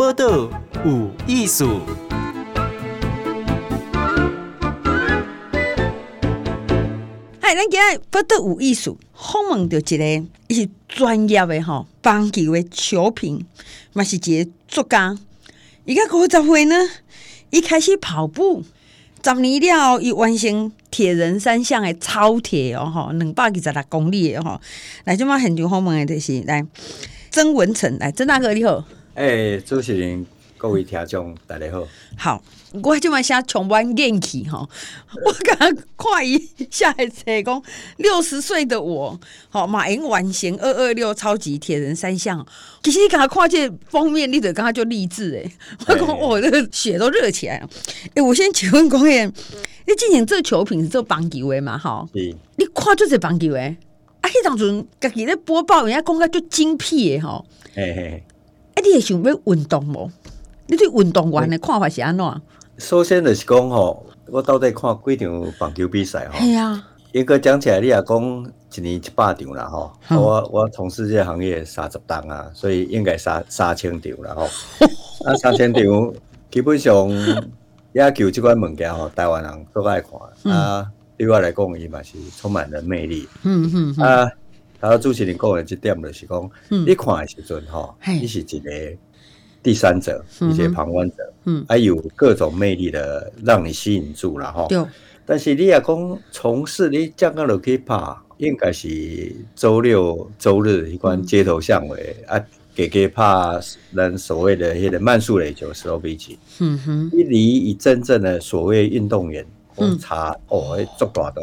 报道有艺术。嗨，咱今日报道有艺术，访问到一个伊是专业的吼棒球的球评，嘛是一个作家。伊个五十岁呢，伊开始跑步，十年了，伊完成铁人三项的超铁哦，吼，两百二十六公里的吼。来，即马现场访问的就是来。曾文诚，来，曾大哥你好。哎、欸，主持人，各位听众，大家好。好，我今晚写充满元气吼。我刚刚看一下来写讲，六十岁的我，好马英完成二二六超级铁人三项。其实你刚刚看这封面，你得刚刚就励志诶。我讲我这个血都热起来了。哎、欸，我先请问光彦，你之前做球品是做棒球的嘛？吼，是。你看就是棒球的。啊！迄当阵家己咧播报，人家讲个就精辟诶吼。嘿嘿。啊，你会想要运动无？你对运动员的看法是安怎？首先就是讲吼，我到底看几场棒球比赛吼。系啊。应该讲起来，你也讲一年一百场啦吼。我我从事这个行业三十档啊，所以应该三三千场啦吼。啊，三千场基本上 野球这款物件吼，台湾人都爱看啊。对我来讲，伊嘛是充满了魅力。嗯嗯，嗯啊，头主持人讲的这点就是讲，嗯、你看的时阵吼，你是一个第三者，一个旁观者，嗯，还有各种魅力的让你吸引住了哈。但是你也讲从事你这样落去拍，应该是周六周日一款街头巷尾、嗯、啊，给给拍人所谓的迄个慢速垒球 slow pitch。嗯哼。一离以真正的所谓运动员。嗯，查哦，足大大。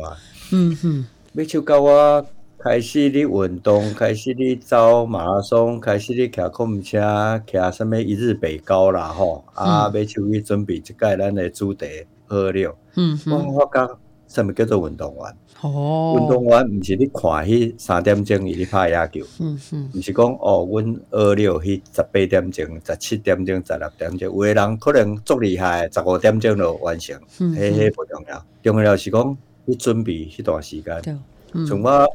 嗯哼，要求到我开始你运动，开始你走马拉松，开始你骑空车，骑什么一日北高啦吼。啊，要求去准备一届咱的主题二六。嗯哼，我发觉什么叫做运动员？哦，运动员唔是你看迄三点钟伊咧拍野球。嗯哼，唔是讲哦，阮二六迄十八点钟、十七点钟、十六点钟，有个人可能足厉害，十五点钟就完成。嗯，迄迄不重要，重要是讲你准备迄段时间。嗯，从我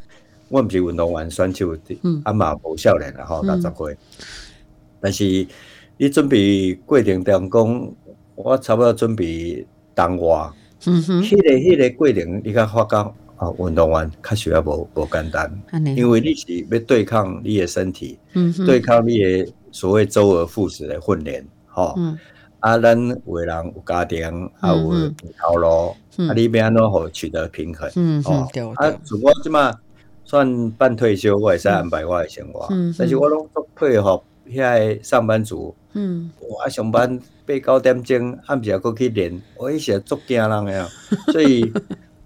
我唔是运动员选手，嗯，阿嘛无少年啦吼，六十岁。但是你准备过程当中，我差不多准备当我。嗯哼，迄个迄个过程，你较发觉。啊，运动员确实也无无简单，因为你是要对抗你的身体，嗯、对抗你的所谓周而复始的训练，吼、嗯。啊，咱有的人有家庭，嗯、啊有头路，嗯、啊你要安怎好取得平衡，嗯哦，啊，如果即马算半退休，我会使安排我的生活，嗯、但是我拢做配合遐个上班族，嗯，我上班八九点钟，暗时还佫去练，我迄时足惊人诶，所以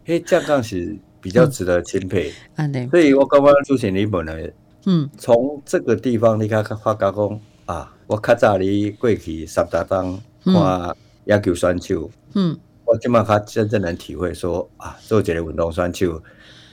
迄这样是。比较值得钦佩，嗯、所以我刚刚出现你本来，嗯，从这个地方你看发觉讲啊，我较早你过去三十档看野球选手，嗯，我今麦较真正能体会说啊，做一个运动选手，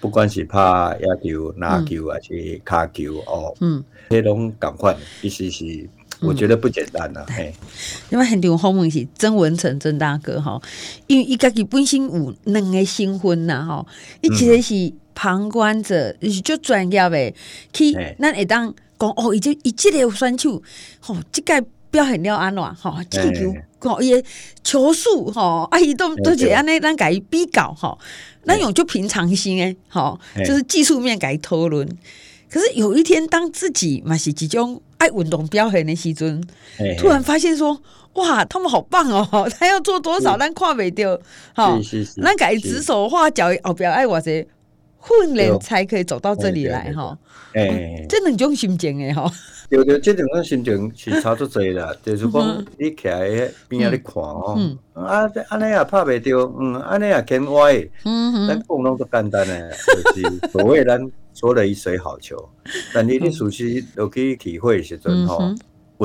不管是拍野球、篮球还是卡球哦，嗯，这种感觉其实是。我觉得不简单呐、啊，嘿、嗯，因为很多访问是曾文成曾大哥哈，因为伊家己本身有两个新婚呐哈，伊其实是旁观者，是足专业的，去咱会当讲哦，伊这伊这个选手，吼，这个表现了安怎吼，这个球，吼，伊诶球速，吼，啊，伊都都是安尼，咱甲伊比较，吼，咱用就平常心诶，吼，就是技术面甲伊讨论。可是有一天，当自己嘛是一种。爱运动表现的时阵，突然发现说：“哇，他们好棒哦！他要做多少，咱看袂到。好，咱改指手画脚，后边爱我这训练才可以走到这里来哈。哎，这两种心情的哈。有有这两种心情是差不多的，就是讲你徛喺边啊，你看哦，啊，安尼也拍袂着，嗯，安尼也偏歪，嗯嗯，咱讲拢都简单的，就是所谓咱。说了一水好球，但你你熟悉都可以体会时阵吼，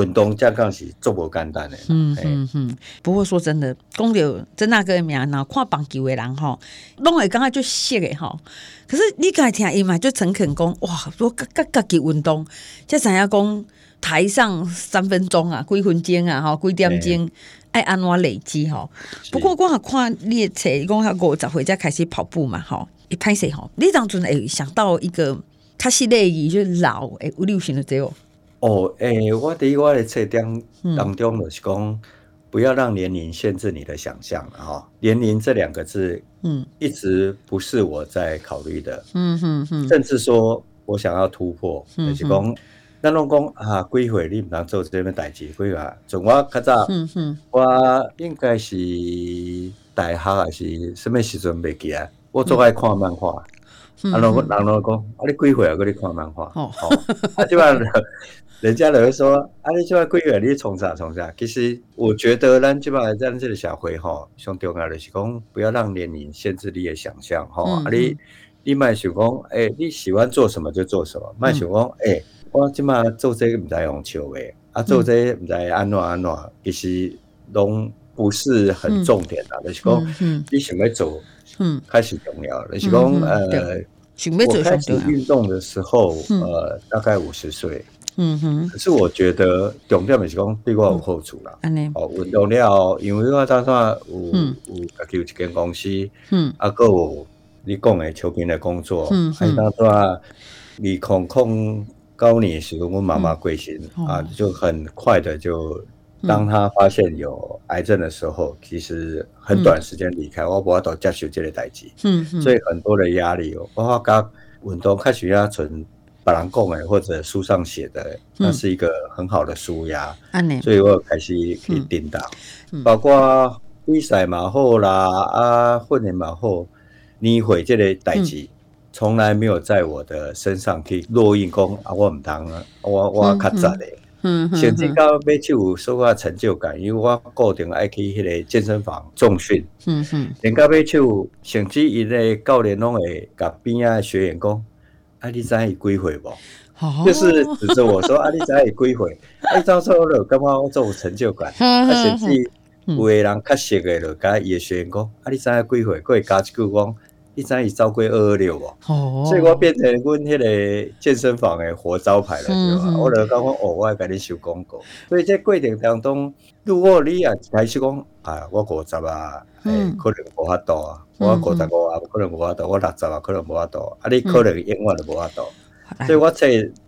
运动这样是做无简单的。嗯嗯嗯。不过说真的，讲到曾大哥的名，然后看棒球的人吼，拢会感觉就熟的吼。可是你刚才听伊嘛，就诚恳讲哇，我家家家己运动，即知影讲台上三分钟啊，几分钟啊，吼，几点钟爱安怎累积吼。不过我看你的册，讲下五十岁才开始跑步嘛，吼。一拍势吼？你当阵会想到一个卡西类伊，就是老诶，五六旬的这哦。哦，诶、欸，我第一我的册点当中就是讲，嗯、不要让年龄限制你的想象哈。年龄这两个字，嗯，一直不是我在考虑的，嗯哼哼，甚至说我想要突破，嗯、就是讲，那拢讲啊，几岁你唔能做这边代志，几岁从我较早，嗯哼，我应该是大学还是什么时阵未记啊？我最爱看漫画，嗯、啊，人人拢讲，啊，你几岁啊？搁你看漫画，哦，啊，即摆。人家都会说，啊，你这么贵啊，你从啥从啥？其实我觉得，咱即摆咱这个社会吼，上重要的是讲，不要让年龄限制你的想象哈。啊，你你卖想讲，诶，你喜欢做什么就做什么，卖想讲，诶，我这么做这个唔知用笑的，啊，做这个唔知安怎安怎，其实拢不是很重点的，就是讲，你想要做，嗯，开始重要，了是讲，呃，我开始运动的时候，呃，大概五十岁。嗯哼，可是我觉得重点是讲对我有好处啦。嗯、哦，运动了，因为我打算有、嗯、有家己有一间公司，嗯，啊，个有你讲的球评的工作，嗯，还打算二零控九年时候，我妈妈过身，嗯、啊，就很快的就，当他发现有癌症的时候，嗯、其实很短时间离开，嗯、我无法度接受这个代志，嗯嗯，所以很多的压力，我发觉运动开始要存。别人讲的或者书上写的，那是一个很好的舒压，嗯、所以我开始可以叮当，嗯嗯、包括比赛嘛好啦，啊，训练嘛好，年会这个代志，从来没有在我的身上去落印讲啊，我唔当啊，我我较杂的，嗯，甚至到尾就有收获成就感，因为我固定爱去迄个健身房重训，嗯嗯，连到尾就甚至伊个教练拢会甲边仔学员讲。阿里山已归回不？就是指着我说阿里山已归回。哎，到时候了，感觉我这种成就感。啊，甚至有个人较熟的了，甲伊学员讲阿里山已归回，可以加一句讲，一山已朝归二二六哦。所以我变成阮迄个健身房的活招牌了，对吧？我就讲哦，我要给你收广告。所以这过程当中，如果你也开始讲，啊，我五十啊，诶，可能无法度啊。我五十五啊，可能无法度；我六十啊，可能无法度。啊，你可能永远都无法度。所以我册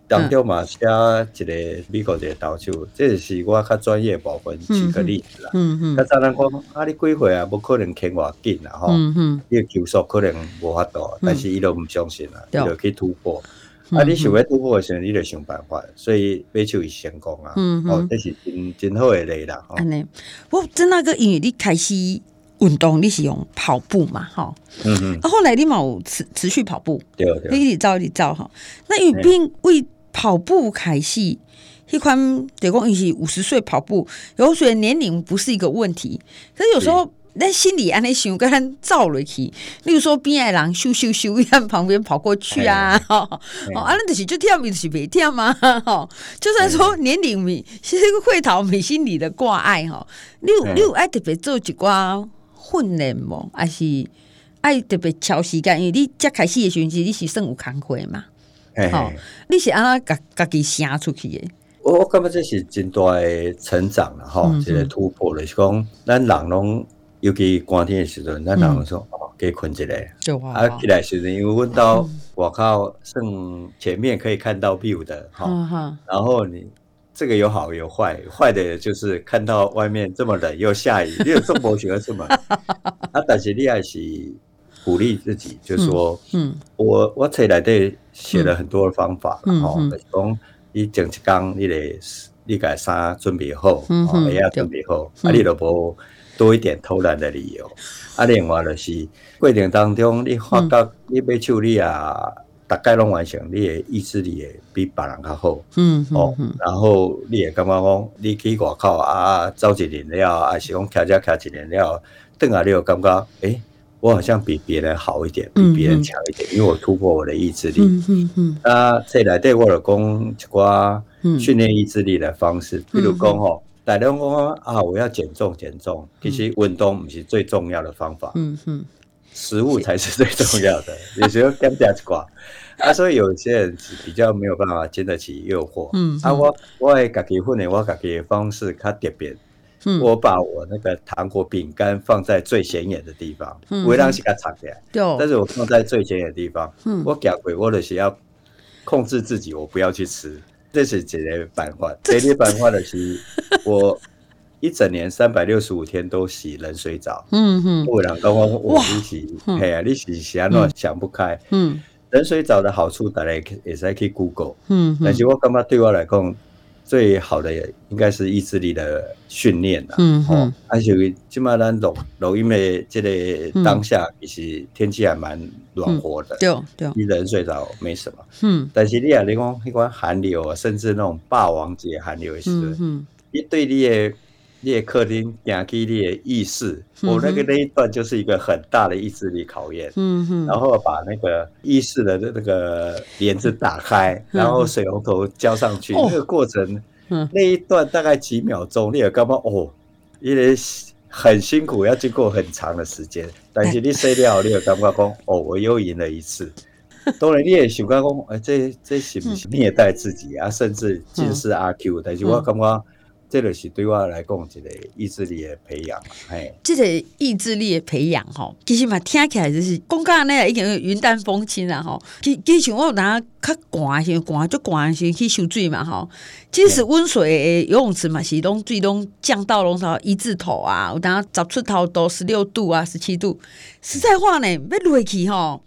当中嘛写一个美国一个投手，这是我较专业部分举个例子啦。嗯嗯。较早人讲啊，你几岁啊？无可能牵偌紧啦，吼。嗯嗯。伊个球速可能无法度，但是伊都唔相信啦，伊就去突破。啊，你想要突破的时候，你就想办法。所以买球是成功啊。嗯嗯。哦，这是真真好的例啦。安尼，我真那个因为你开始。运动你是用跑步嘛？哈，嗯嗯，啊，后来你有持持续跑步，对对，你一直走一直走哈。那因为为跑步开始，一款得讲伊是五十岁跑步，有时年龄不是一个问题，可是有时候那心里安尼想，跟他照了去。例如说边爱人咻咻咻，向旁边跑过去啊，哦，啊，那就是就跳就是别跳嘛，哈。就算说年龄咪，其实会逃咪心里的挂碍哈。你有你有爱特别做几挂。训练无？还是爱特别超时间？因为你才开始的时候，你是算有工课嘛？好，你是安怎家家己写出去的？我我感觉这是真大的成长了哈，一个突破了。是讲咱人拢尤其寒天的时阵，咱人拢说哦，加困一下。啊，起来时阵，因为温到外口，算前面可以看到 view 的哈。然后你。这个有好有坏，坏的就是看到外面这么冷又下雨，你有这么喜欢这么 啊？但是你还是鼓励自己，就说，嗯，我我册内底写了很多的方法，哦，讲你整一缸，你得你改衫准备好，哦，也要准备好，啊，你都无多一点偷懒的理由，啊，另外就是过程当中，你发觉你被处理啊。大概拢完成，你的意志力会比别人较好。嗯，哦，然后你也感觉讲，你去外口啊，走一年了，还是讲徛遮徛一年了，等下你又感觉，诶，我好像比别人好一点，比别人强一点，因为我突破我的意志力。嗯嗯嗯。啊，这来对我来讲一寡训练意志力的方式，比如讲吼，大家讲啊，我要减重减重，其实运动不是最重要的方法。嗯嗯。食物才是最重要的，有时候减加一寡。啊，所以有些人是比较没有办法经得起诱惑。嗯，啊，我我会自己训练，我自己的方式较特别。嗯，我把我那个糖果饼干放在最显眼的地方，嗯会让它藏起来。对，但是我放在最显眼的地方。嗯，我讲过，我就是要控制自己，我不要去吃。这是一个办法。第二个办法就是我一整年三百六十五天都洗冷水澡。嗯哼，不然的话我你洗，嘿啊，你洗洗啊，那想不开。嗯，冷水澡的好处，大家也是可以 Google。嗯，但是我感觉对我来讲。最好的应该是意志力的训练啦。嗯嗯，而且起码咱录录音的这个当下，其实天气还蛮暖和的。对对，一冷水澡没什么。嗯，但是你啊，你讲那款寒流啊，甚至那种霸王级寒流也是。嗯，你对你的你的客厅压起你的意识，我那个那一段就是一个很大的意志力考验。嗯嗯，然后把那个意识的那个帘子打开，然后水龙头浇上去，那个过程。那一段大概几秒钟，你也干嘛哦？因为很辛苦，要经过很长的时间。但是你睡了，你也感觉讲哦，我又赢了一次。当然你也想讲，哎，这这是不是虐待自己啊？甚至近视阿 Q，但是我感觉。这个是对我来讲，一个意志力的培养，哎，这个意志力的培养，吼，其实嘛，听起来就是讲讲那已经云淡风轻啊，哈。其其实我有当较寒时，寒就寒时去游水嘛，哈。即使温水游泳池嘛，是拢最拢降到拢到一字头啊，有当十出头都十六度啊，十七度。实在话呢，要落去哈。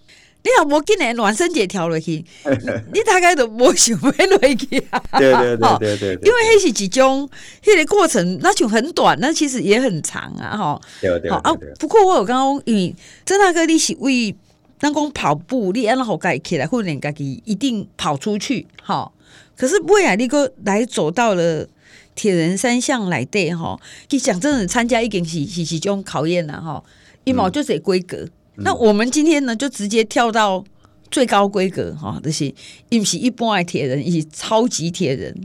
你若无紧来暖身节跳落去，你大概都无想要落去啊。对对对 对对，因为迄是一种，迄个过程那就很短，那其实也很长啊，哈。对对。好啊，不过我有刚刚因为曾大哥你是为咱讲跑步，你按好改起来训练家己一定跑出去，吼。可是未来你个来走到了铁人三项来对哈，你讲真的参加一点是是一种考验了哈，一毛就是规格。那我们今天呢，就直接跳到最高规格哈，就是因为是一般的铁人，伊是超级铁人，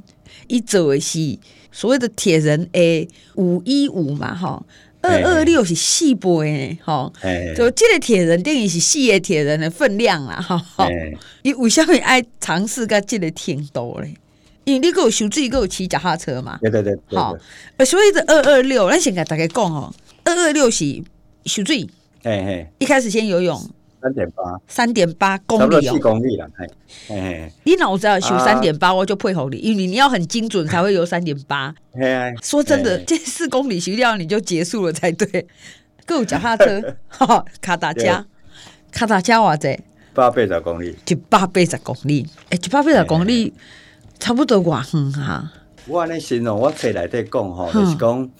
伊做的是所谓的铁人 A 五一五嘛哈，二二六是四倍哈，就这个铁人等于是四个铁人的分量啦哈，伊为什么爱尝试个这个挺多嘞？因为你给我修自己给我骑脚踏车嘛，对对对，好，所以这二二六，咱先给大家讲哦，二二六是修自己。嘿嘿，一开始先游泳。三点八，三点八公里哦，七公里了，嘿，嘿，你脑子要修三点八，我就配合你，因为你要很精准才会游三点八。嘿，说真的，这四公里修掉你就结束了才对。够脚踏车，哈，卡达加，卡达加哇这八百十公里，一百八十公里，哎，一百八十公里差不多偌远哈。我安尼形容，我册内底讲吼，就是讲。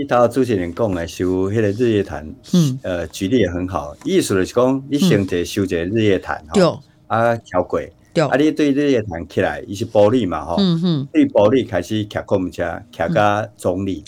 一套主持人讲诶修迄个日月潭，嗯，呃，举例也很好。意思就是讲，你先得修一个日月潭，哈，啊，桥轨，啊，你对日月潭起来，伊是玻璃嘛，吼，嗯哼，对玻璃开始骑公路车，骑到中坜，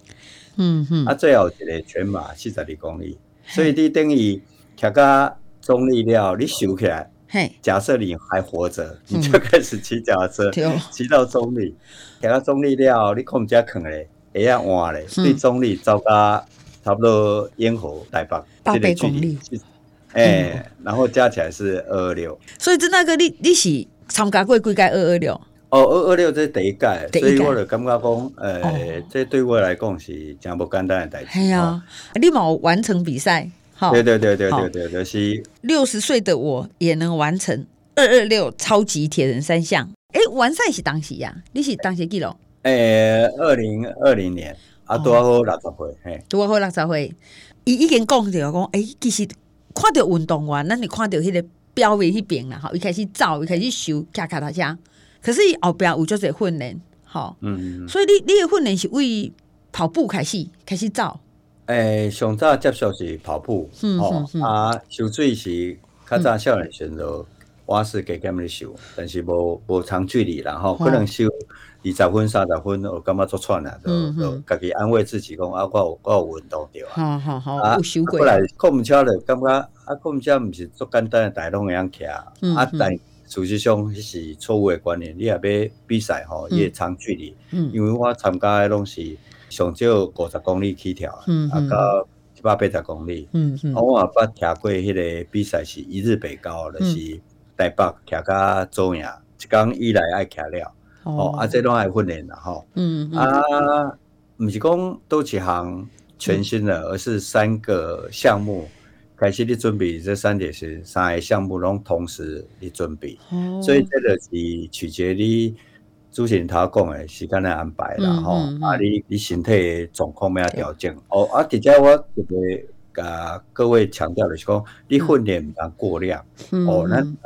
嗯哼，啊，最后一个全马四十二公里，所以你等于骑到中坜了，你修起来，嘿，假设你还活着，你就开始骑脚踏车，骑到中立，骑到中立了，你公路车坑嘞。会样换嘞，对中立走到差不多烟火台北八百公里，哎，然后加起来是二二六。所以这那个你你是参加过几届二二六？哦，二二六这是第一届，所以我就感觉讲，呃，这对我来讲是真不简单的代志。系啊，你冇完成比赛，对对对对对对，就是六十岁的我也能完成二二六超级铁人三项。哎，完赛是当时呀？你是当时几咯？诶，二零二零年啊，拄好六十岁，嘿，拄好六十岁，伊已经讲着讲，诶，其实看着运动员，咱你看着迄个标位迄边啦，吼，伊开始走，伊开始修骑脚踏车，可是伊后壁有做些训练，吼，嗯，所以你你的训练是为跑步开始开始走，诶，上早接触是跑步，吼，啊，受水是较早少年时阵我是加减咧修，但是无无长距离啦，吼，可能修。二十分、三十分，我感觉做串了，就就家己安慰自己讲啊，我有我有运动对啊。好好好，啊，过。来考唔车咧，感觉啊，考唔车唔是做简单的大拢会样骑啊，啊，但事实上迄是错误的观念。你若要比赛吼，伊会长距离，因为我参加的拢是上少五十公里起跳，啊，到一百八十公里，嗯嗯，我也捌听过迄个比赛是一日北高，就是台北骑到中亚，一工以来爱徛了。哦，啊，这拢爱训练啦，吼，嗯，啊，毋是讲都一项全新的，而是三个项目。开始你准备，这三点是三个项目拢同时你准备，所以这个是取决于主持人头讲的时间来安排啦吼，嗯嗯嗯、啊，你你身体状况要调整。哦，啊，直接我特别甲各位强调的是讲，你训练唔通过量。嗯、哦，咱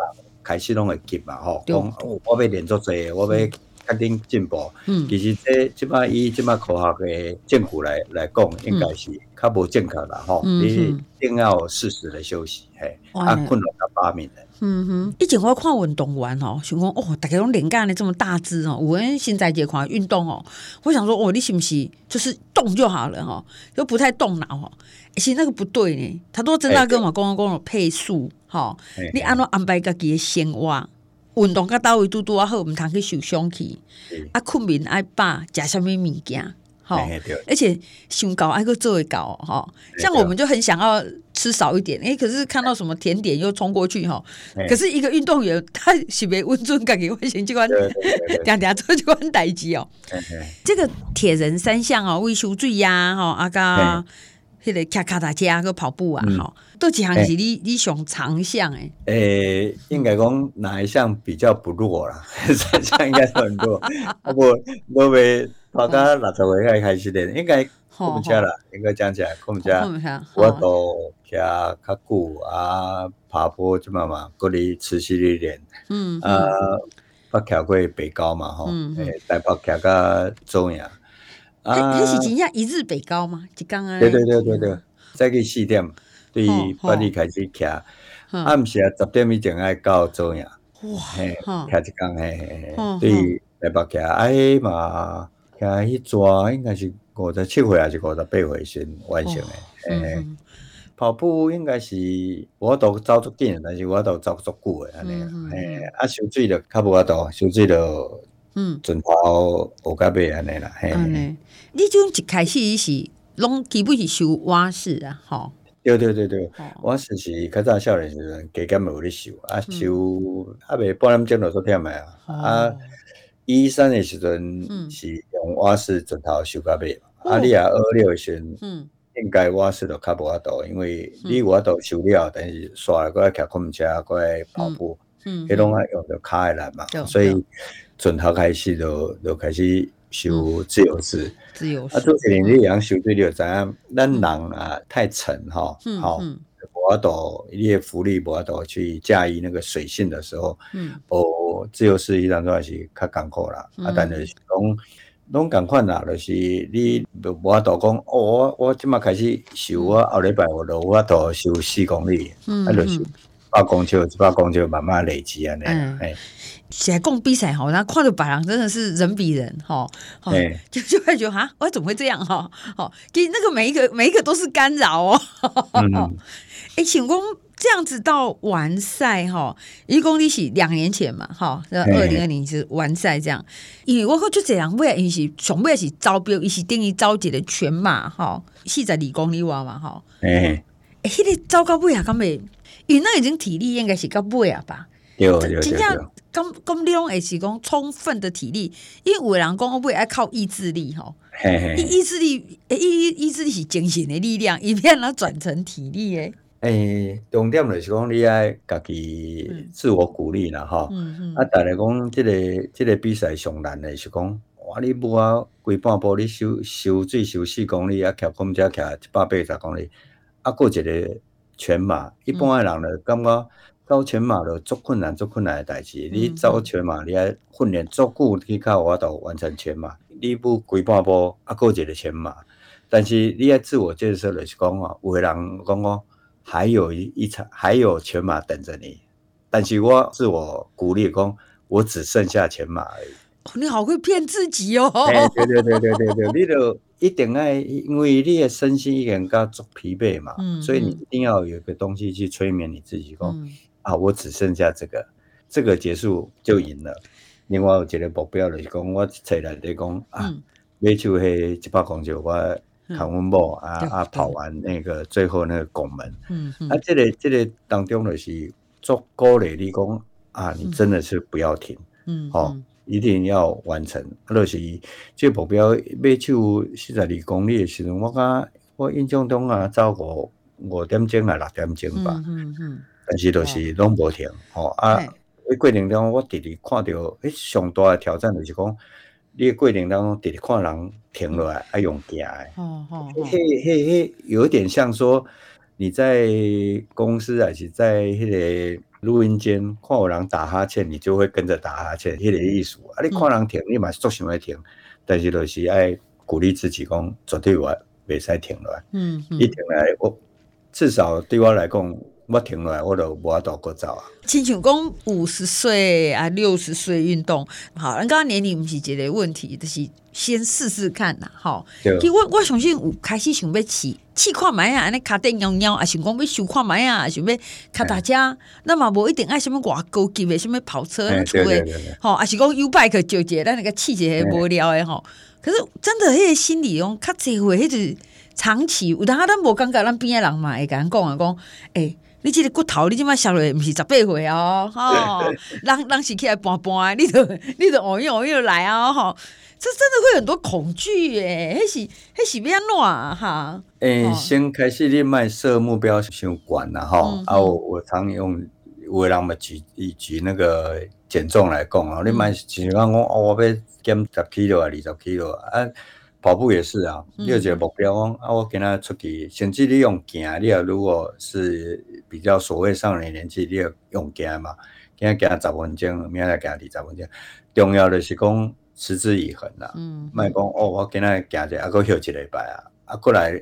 开始拢会急嘛吼，讲我要练足济，我要确定进步。嗯、其实这即摆以即摆科学的证据来来讲，应该是较无正确啦吼。嗯、你一定要适时的休息，嘿，啊，困难到八面的。嗯哼，以前我看运动员哦，想讲哦，大家拢练干的这么大只哦，有人现在这款运动哦，我想说哦，你是不是就是动就好了哈，又不太动脑哈？其实那个不对呢，他都真的跟我讲讲配速哈，你安怎安排家己的生活，运动甲到位拄拄啊好，毋通去受伤去，啊困眠爱饱，食什物物件。吼，而且想搞爱个做会搞哈，像我们就很想要吃少一点，哎，可是看到什么甜点又冲过去哈。可是一个运动员，他是没温存感，给外形机关，定定做机关代志哦。这个铁人三项哦，维修最呀哈，阿个迄个卡卡达加个跑步啊，哈，都一项是你你上长项诶。诶，应该讲哪一项比较不弱啦？三项应该很弱，不过都没。我刚六十岁开开始练，应该控不加啦，应该讲起来控不加。我都骑较久啊，爬坡这么嘛，嗰里持续的练。嗯。啊，北骑过北高嘛，吼，诶，台北骑到中亚。啊，迄是真正一日北高吗？一刚啊。对对对对对，再去四点，对，八点开始骑，暗时啊十点以前爱到中亚。哇。嘿，骑一工嘿对，台北骑哎嘛。看一抓应该是五十七岁还是五十八岁先完成的。诶，跑步应该是我都走足紧，但是我都走足久诶安尼。诶，啊，受水就较无法度，受水就嗯，船头学到尾安尼啦。嘿，你种一开始是拢基本是修蛙式啊，吼。对对对对，蛙式是较早少年时阵加减有咧修，啊游啊未半点钟就煞忝诶啊，啊。一三的时阵是用蛙式船头游到尾，啊，你啊二六的时阵，应该蛙式就较无法度，因为你有法度游了，但是刷过来骑公车过来跑步，迄拢爱用着骹的力嘛，所以船头开始就就开始修自由式。自由式。啊，做你养修对了，知影咱人啊太沉哈，好。无法度，你的浮力无法度去驾驭那个水性的时候，嗯，哦，自由式一当中是较艰苦啦。啊，但是讲拢共款啦，就是你无法度讲，哦，我我即马开始修，我后礼拜我就无法度游四公里，嗯，啊，就是百公尺，一百公尺慢慢累积安尼，哎，现在讲比赛吼，然后看着别人真的是人比人，吼，哎，就就会觉得哈，我怎么会这样哈？好，其实那个每一个每一个都是干扰哦。嗯哎，请问这样子到完赛哈，一公里是两年前嘛，哈，二零二零是完赛这样。因为我看就这样，为伊是全部是招标，伊是等于招一个全马哈，四十二公里哇嘛哈。哎，哎，迄个糟糕不啊，咁未？因为那已经体力应该是到尾啊吧？有有有。真正咁咁利用也是讲充分的体力，因为有的人讲尾爱靠意志力吼。意意志力，诶，意意志力是精神的力量，一片它转成体力诶。诶、欸，重点就是讲你爱家己自我鼓励啦，吼、嗯。嗯、啊，大家讲即个即个比赛上难的是讲，哇，你无啊，规半步你修修水游四公里，啊，骑公车骑一百八十公里，啊，过一个全马，一般的人咧感觉走全马就足困难，足困难的代志。嗯、你走全马，你爱训练足久，你较有法度完成全马。你不规半步，啊，过一个全马，但是你爱自我建设就是讲哦，有个人讲讲。还有一一场，还有全马等着你，但是我自我鼓励讲，我只剩下全马而已。哦、你好会骗自己哦！欸、对对对对对对，你就一定要，因为你的身心已经够足疲惫嘛，嗯、所以你一定要有一个东西去催眠你自己，讲、嗯、啊，我只剩下这个，这个结束就赢了。另外有一个目标就是讲，我出来就讲啊，要求系一百公尺我。看温某啊啊跑完那个最后那个拱门，嗯嗯，啊，这个这个当中就是做鼓励你讲啊，你真的是不要停，嗯，好，一定要完成。啊，就是这个目标要求四十二公里的时候，我讲我印象中啊，走五五点钟啊六点钟吧，嗯嗯，但是就是拢无停，吼啊，诶过程当中我直直看到，诶上大的挑战就是讲，你诶过程当中直直看人停落来，爱用行诶。哦哦，嘿嘿嘿，有点像说你在公司还是在迄个录音间，看有人打哈欠，你就会跟着打哈欠，迄个意思。啊，你看人停，你嘛做想要停，但是就是爱鼓励自己讲，绝对我袂使停落来。嗯，一停来，我至少对我来讲。我停落来，我就无法度过走啊。亲像讲五十岁啊，六十岁运动，好，咱刚刚年龄毋是一个问题，就是先试试看啦，吼。其实我我相信有开始想要试试看觅啊，安尼卡电摇摇，啊，想讲要想看觅啊，想要卡大家，那么无一定爱什么外高级的，什么跑车那出的，吼，啊是讲 U bike 就这，咱那个汽车无聊诶吼。可是真的迄个心理哦，较侪会迄是长期，有当咱无感觉，咱边诶人嘛会甲咱讲啊讲，诶、欸。你这个骨头，你即摆削落毋是十八岁哦，吼，人人是起来搬搬，你着 你着哦用哦用来啊，吼，这真的会很多恐惧诶，迄是迄是要安怎哈？诶，先开始你卖设目标先管啦，吼、嗯，啊，我我常用有的人嘛举以举那个减重来讲啊，你卖就是讲讲哦，我要减十 kilo 啊，二十 kilo 啊。跑步也是啊，你有一个目标啊，我跟他出去，甚至你用行，你要如果是比较所谓上了年纪，你要用行嘛，今天行十分钟，明天行二十分钟，重要的是讲持之以恒啦，嗯，莫讲哦，我跟他行者，啊，搁休一礼拜啊，啊，过来，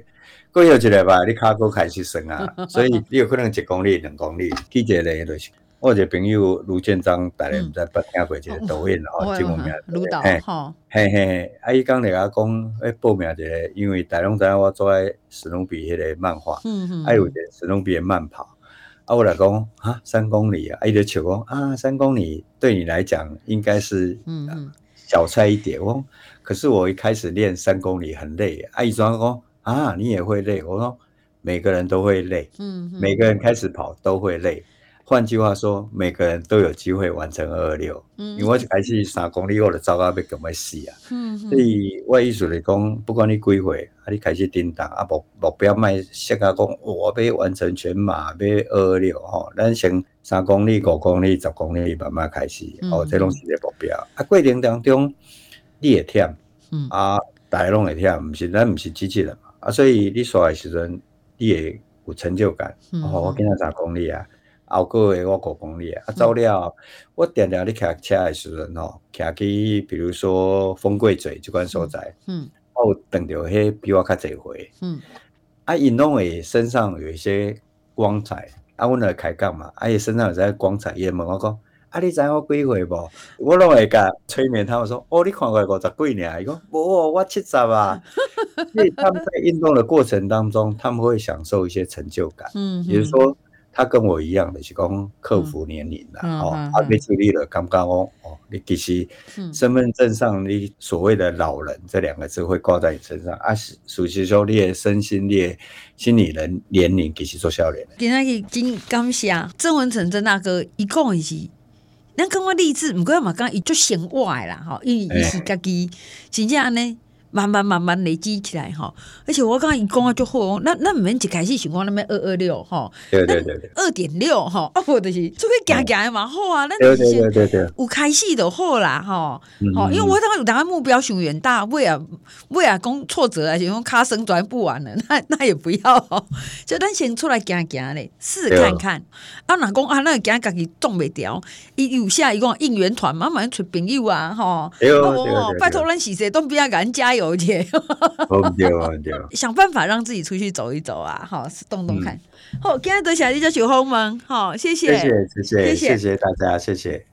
过休一礼拜，你骹骨开始酸啊，所以你有可能一公里、两公里，记一个就是。我一个朋友卢建章，大家毋知捌听过一个抖音吼，节目名，卢导，嘿嘿嘿，啊，伊讲咧个讲，诶，报名一个，因为大家拢知影我做爱史努比迄个漫画，嗯嗯，还有一个史努比的慢跑，啊，我来讲，啊，三公里啊，伊就笑讲，啊，三公里对你来讲应该是，嗯嗯，小菜一碟，我，可是我一开始练三公里很累，啊，伊专讲，啊，你也会累，我说每个人都会累，嗯，每个人开始跑都会累。换句话说，每个人都有机会完成二二六。嗯，因为我开始三公里，我就走到要咁么死啊。嗯，所以我意思来讲，不管你几岁，啊，你开始叮当啊，目目标卖设下讲，我要完成全马，要二二六吼。咱先三公里、五公里、十公里慢慢开始，嗯、哦，这拢是个目标。啊，过程当中你会忝，嗯啊，大家拢会忝，唔是咱唔是机器人嘛。啊，所以你刷的时阵，你会有成就感。嗯、哦，我今日三公里啊。后个月我五公里啊，走了，我定定咧骑车的时阵吼，骑去比如说风柜嘴这款所在，嗯，我有等到迄比我较侪回，嗯，啊，因拢会身上有一些光彩，啊，阮来开讲嘛，啊，伊身上有些光彩，伊问我讲，啊，你知影我几岁无？我拢会甲催眠他，们说，哦，你看过五十几年，伊讲，无，我七十啊。所以他们在运动的过程当中，他们会享受一些成就感，嗯，比如说。他跟我一样的，是讲克服年龄的哦。啊，被处理了，刚刚哦哦，你其实身份证上你所谓的老人这两个字会挂在你身上啊，属实说你的身心、你的心理人年龄其实做少年。今天真感谢曾文成曾大哥一讲一句，咱跟我励志，唔过嘛讲伊就显外啦，哈，因为伊是家己真正安尼。慢慢慢慢累积起来吼，而且我刚刚一讲啊就好，那那毋免一开始想讲那边二二六吼，对对对对，二点六吼，啊不就是就可以行行嘛好啊，那对对对对，有开始就好啦吼，吼，因为我当时有当目标想远大，为啊为啊讲挫折而且用卡生转不完了，那那也不要，就咱先出来行行咧，试看看，啊。若讲啊那个行家己种袂掉，伊有下伊讲应援团，慢慢出朋友啊吼，哦拜托咱是谁都不要给人加油。有点，想办法让自己出去走一走啊！好，动动看。好，今天多谢你叫小红们，好，谢谢，谢谢，谢谢，谢谢大家，谢谢。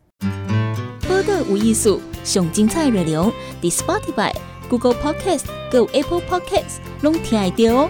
播客无艺术，上精彩内容，The Spotify、Google Podcast、Go Apple Podcast，拢听得到哦。